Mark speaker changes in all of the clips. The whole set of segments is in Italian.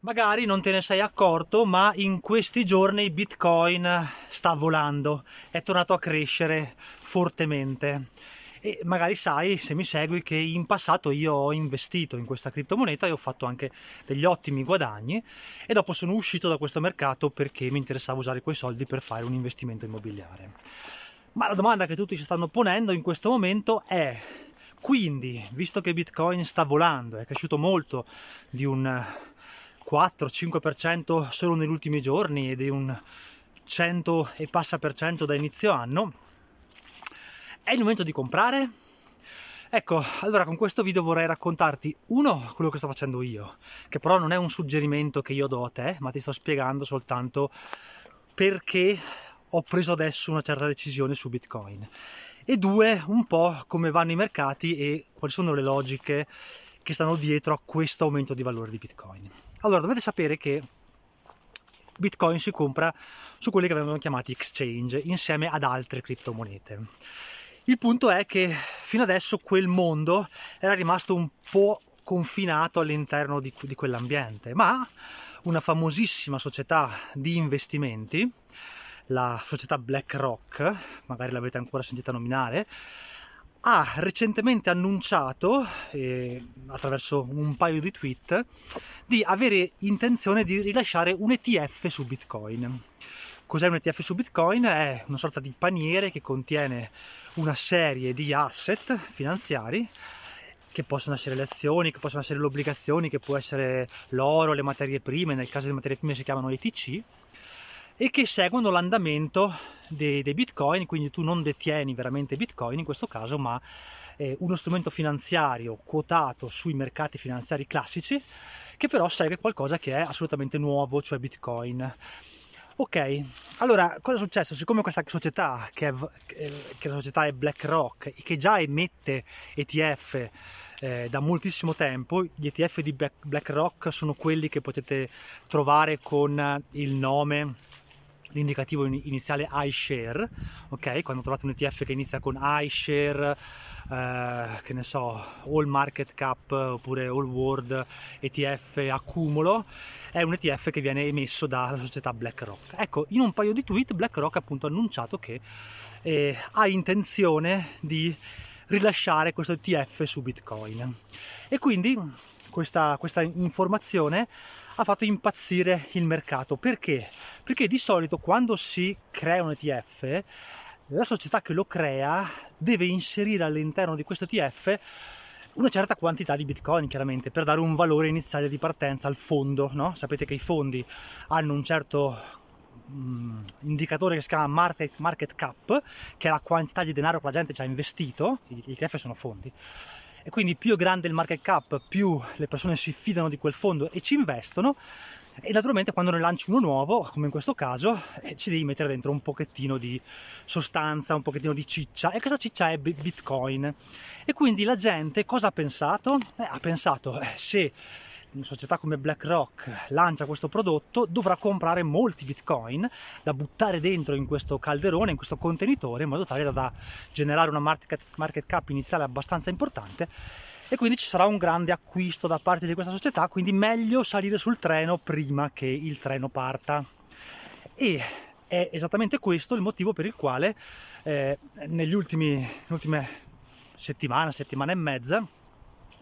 Speaker 1: Magari non te ne sei accorto, ma in questi giorni Bitcoin sta volando, è tornato a crescere fortemente. E magari sai, se mi segui, che in passato io ho investito in questa criptomoneta e ho fatto anche degli ottimi guadagni e dopo sono uscito da questo mercato perché mi interessava usare quei soldi per fare un investimento immobiliare. Ma la domanda che tutti si stanno ponendo in questo momento è quindi, visto che Bitcoin sta volando, è cresciuto molto di un 4-5% solo negli ultimi giorni e di un 100 e passa per cento da inizio anno, è il momento di comprare? Ecco, allora con questo video vorrei raccontarti uno quello che sto facendo io, che però non è un suggerimento che io do a te, ma ti sto spiegando soltanto perché ho preso adesso una certa decisione su Bitcoin. E due, un po' come vanno i mercati e quali sono le logiche che stanno dietro a questo aumento di valore di Bitcoin. Allora, dovete sapere che Bitcoin si compra su quelli che vengono chiamati exchange insieme ad altre criptomonete. Il punto è che fino adesso quel mondo era rimasto un po' confinato all'interno di, di quell'ambiente, ma una famosissima società di investimenti, la società BlackRock, magari l'avete ancora sentita nominare, ha recentemente annunciato, eh, attraverso un paio di tweet, di avere intenzione di rilasciare un ETF su Bitcoin. Cos'è un ETF su Bitcoin? È una sorta di paniere che contiene una serie di asset finanziari che possono essere le azioni, che possono essere le obbligazioni, che può essere l'oro, le materie prime, nel caso delle materie prime si chiamano ETC, e che seguono l'andamento dei, dei bitcoin, quindi tu non detieni veramente bitcoin in questo caso, ma eh, uno strumento finanziario quotato sui mercati finanziari classici, che però segue qualcosa che è assolutamente nuovo, cioè bitcoin. Ok, allora cosa è successo? Siccome questa società, che, è, che la società è BlackRock che già emette ETF eh, da moltissimo tempo, gli ETF di BlackRock sono quelli che potete trovare con il nome l'indicativo iniziale iShare, ok? Quando trovate un ETF che inizia con iShare, eh, che ne so, All Market Cap oppure All World ETF accumulo, è un ETF che viene emesso dalla società BlackRock. Ecco, in un paio di tweet BlackRock ha appunto annunciato che eh, ha intenzione di rilasciare questo ETF su Bitcoin. E quindi questa, questa informazione ha fatto impazzire il mercato. Perché? Perché di solito quando si crea un ETF, la società che lo crea deve inserire all'interno di questo ETF una certa quantità di bitcoin chiaramente per dare un valore iniziale di partenza al fondo no? sapete che i fondi hanno un certo um, indicatore che si chiama market, market, cap che è la quantità di denaro che la gente ci ha investito gli ETF sono fondi e quindi più è grande il market cap, più le persone si fidano di quel fondo e ci investono. E naturalmente quando ne lanci uno nuovo, come in questo caso, eh, ci devi mettere dentro un pochettino di sostanza, un pochettino di ciccia. E questa ciccia è Bitcoin. E quindi la gente cosa ha pensato? Eh, ha pensato, eh, se una società come BlackRock lancia questo prodotto, dovrà comprare molti bitcoin da buttare dentro in questo calderone, in questo contenitore, in modo tale da generare una market, cap iniziale abbastanza importante e quindi ci sarà un grande acquisto da parte di questa società, quindi meglio salire sul treno prima che il treno parta. E è esattamente questo il motivo per il quale eh, negli ultimi, settimane, settimana e mezza,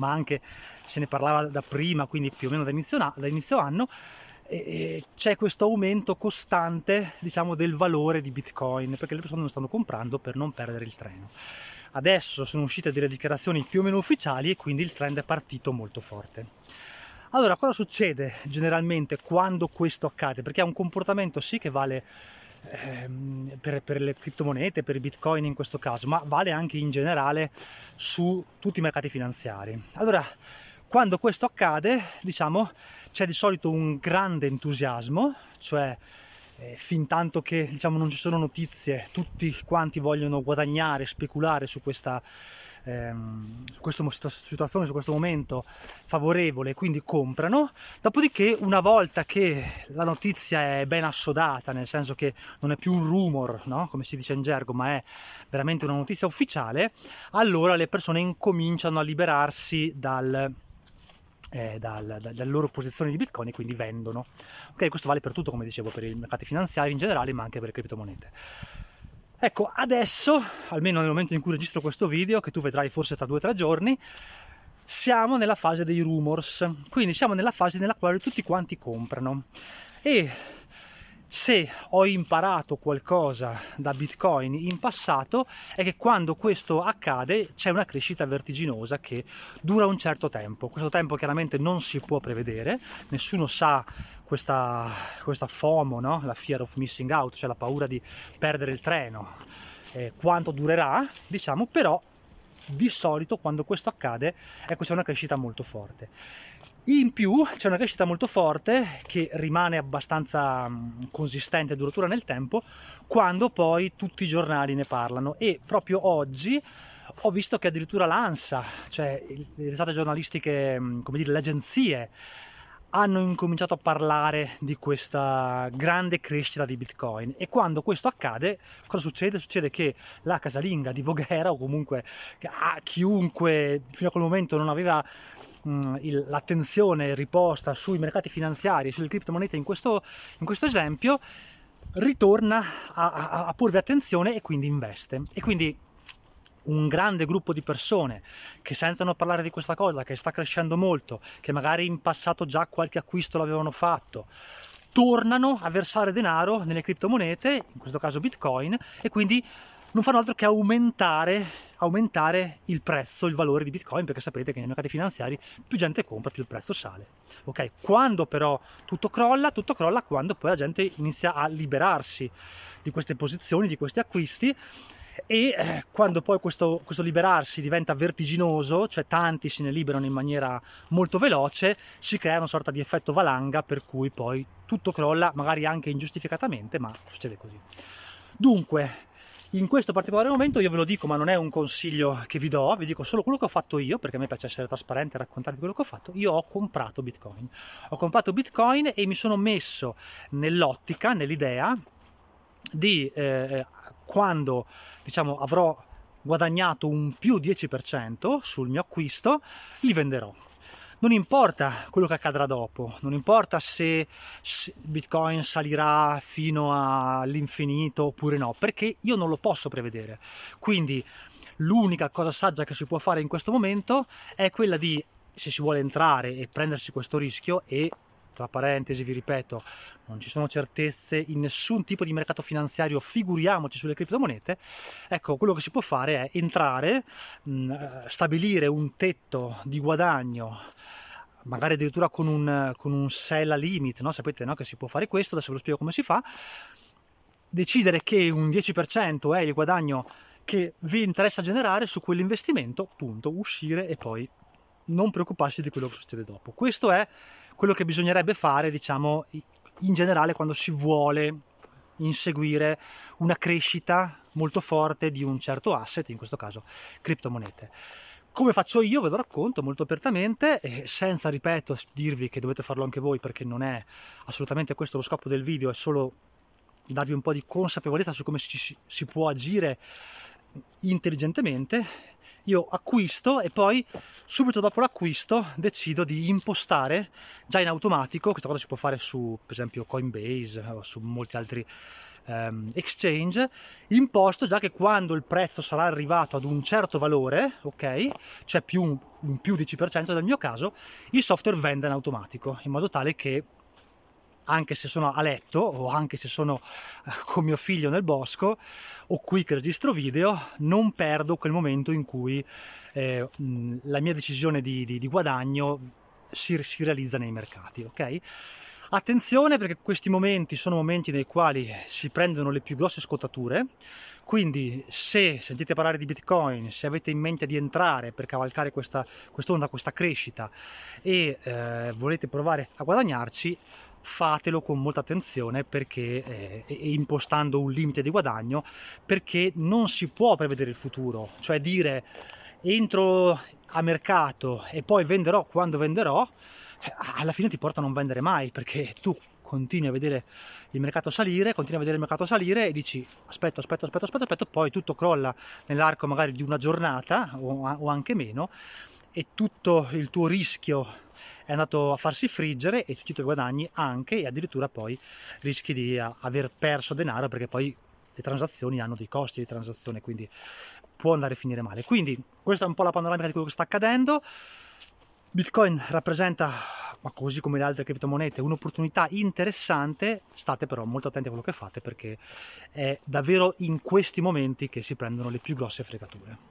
Speaker 1: ma anche se ne parlava da prima, quindi più o meno da inizio, da inizio anno, c'è questo aumento costante diciamo, del valore di Bitcoin perché le persone lo stanno comprando per non perdere il treno. Adesso sono uscite delle dichiarazioni più o meno ufficiali e quindi il trend è partito molto forte. Allora, cosa succede generalmente quando questo accade? Perché è un comportamento sì che vale ehm, per, per, le criptomonete, per i bitcoin in questo caso, ma vale anche in generale su tutti i mercati finanziari. Allora, quando questo accade, diciamo, c'è di solito un grande entusiasmo, cioè eh, fin tanto che diciamo, non ci sono notizie, tutti quanti vogliono guadagnare, speculare su questa ehm, questa situazione, su questo momento favorevole, quindi comprano. Dopodiché, una volta che la notizia è ben assodata, nel senso che non è più un rumor, no? come si dice in gergo, ma è veramente una notizia ufficiale, allora le persone incominciano a liberarsi dal eh, dal, da, dalle loro posizioni di bitcoin e quindi vendono. Ok, questo vale per tutto, come dicevo, per i mercati finanziari in generale, ma anche per le criptomonete. Ecco, adesso, almeno nel momento in cui registro questo video, che tu vedrai forse tra due o tre giorni, siamo nella fase dei rumors, quindi siamo nella fase nella quale tutti quanti comprano. E se ho imparato qualcosa da Bitcoin in passato è che quando questo accade c'è una crescita vertiginosa che dura un certo tempo. Questo tempo chiaramente non si può prevedere, nessuno sa questa, questa FOMO, no? la fear of missing out, cioè la paura di perdere il treno, eh, quanto durerà, diciamo, però di solito quando questo accade ecco c'è una crescita molto forte. In più c'è una crescita molto forte che rimane abbastanza mm, consistente e duratura nel tempo quando poi tutti i giornali ne parlano e proprio oggi ho visto che addirittura l'ANSA, cioè le testate giornalistiche, mm, come dire, le agenzie hanno incominciato a parlare di questa grande crescita di Bitcoin e quando questo accade cosa succede? Succede che la casalinga di Voghera o comunque chiunque fino a quel momento non aveva mh, il, l'attenzione riposta sui mercati finanziari, sulle criptomonete in questo, in questo esempio ritorna a, a, a porvi attenzione e quindi investe e quindi un grande gruppo di persone che sentono parlare di questa cosa, che sta crescendo molto, che magari in passato già qualche acquisto l'avevano fatto, tornano a versare denaro nelle criptomonete, in questo caso Bitcoin, e quindi non fanno altro che aumentare, aumentare il prezzo, il valore di Bitcoin, perché sapete che nei mercati finanziari più gente compra, più il prezzo sale. Ok? Quando però tutto crolla, tutto crolla quando poi la gente inizia a liberarsi di queste posizioni, di questi acquisti e eh, quando poi questo, questo, liberarsi diventa vertiginoso, cioè tanti se ne liberano in maniera molto veloce, si crea una sorta di effetto valanga per cui poi tutto crolla, magari anche ingiustificatamente, ma succede così. Dunque, in questo particolare momento io ve lo dico, ma non è un consiglio che vi do, vi dico solo quello che ho fatto io, perché a me piace essere trasparente e raccontarvi quello che ho fatto. Io ho comprato Bitcoin. Ho comprato Bitcoin e mi sono messo nell'ottica, nell'idea di eh, quando diciamo, avrò guadagnato un più 10% sul mio acquisto, li venderò. Non importa quello che accadrà dopo, non importa se Bitcoin salirà fino all'infinito oppure no, perché io non lo posso prevedere. Quindi l'unica cosa saggia che si può fare in questo momento è quella di, se si vuole entrare e prendersi questo rischio e tra parentesi vi ripeto, non ci sono certezze in nessun tipo di mercato finanziario, figuriamoci sulle criptomonete, ecco, quello che si può fare è entrare, mh, eh, stabilire un tetto di guadagno magari addirittura con un, con un sell limit, no? sapete no? che si può fare questo, adesso ve lo spiego come si fa, decidere che un 10% è il guadagno che vi interessa generare su quell'investimento, punto, uscire e poi non preoccuparsi di quello che succede dopo. Questo è quello che bisognerebbe fare, diciamo, in generale quando si vuole inseguire una crescita molto forte di un certo asset, in questo caso criptomonete. Come faccio io, ve lo racconto molto apertamente, senza, ripeto, dirvi che dovete farlo anche voi perché non è assolutamente questo lo scopo del video, è solo darvi un po' di consapevolezza su come si, si può agire intelligentemente io acquisto e poi subito dopo l'acquisto decido di impostare già in automatico, questa cosa si può fare su per esempio Coinbase o su molti altri um, exchange, imposto già che quando il prezzo sarà arrivato ad un certo valore, ok, cioè più un più 10% nel mio caso, il software vende in automatico, in modo tale che anche se sono a letto o anche se sono eh, con mio figlio nel bosco o qui che registro video, non perdo quel momento in cui eh, la mia decisione di, di, di guadagno si, si, realizza nei mercati. ok? Attenzione perché questi momenti sono momenti nei quali si prendono le più grosse scottature, quindi se sentite parlare di Bitcoin, se avete in mente di entrare per cavalcare questa quest'onda, questa crescita e eh, volete provare a guadagnarci, fatelo con molta attenzione perché eh, impostando un limite di guadagno perché non si può prevedere il futuro. Cioè dire entro a mercato e poi venderò quando venderò eh, alla fine ti porta a non vendere mai perché tu continui a vedere il mercato salire, continui a vedere il mercato salire e dici aspetta, aspetta, aspetta, aspetta, aspetta, poi tutto crolla nell'arco magari di una giornata o, o anche meno e tutto il tuo rischio è andato a farsi friggere e tu ti guadagni anche e addirittura poi rischi di aver perso denaro perché poi le transazioni hanno dei costi di transazione, quindi può andare a finire male. Quindi questa è un po' la panoramica di quello che sta accadendo. Bitcoin rappresenta, ma così come le altre criptomonete, un'opportunità interessante, state però molto attenti a quello che fate perché è davvero in questi momenti che si prendono le più grosse fregature.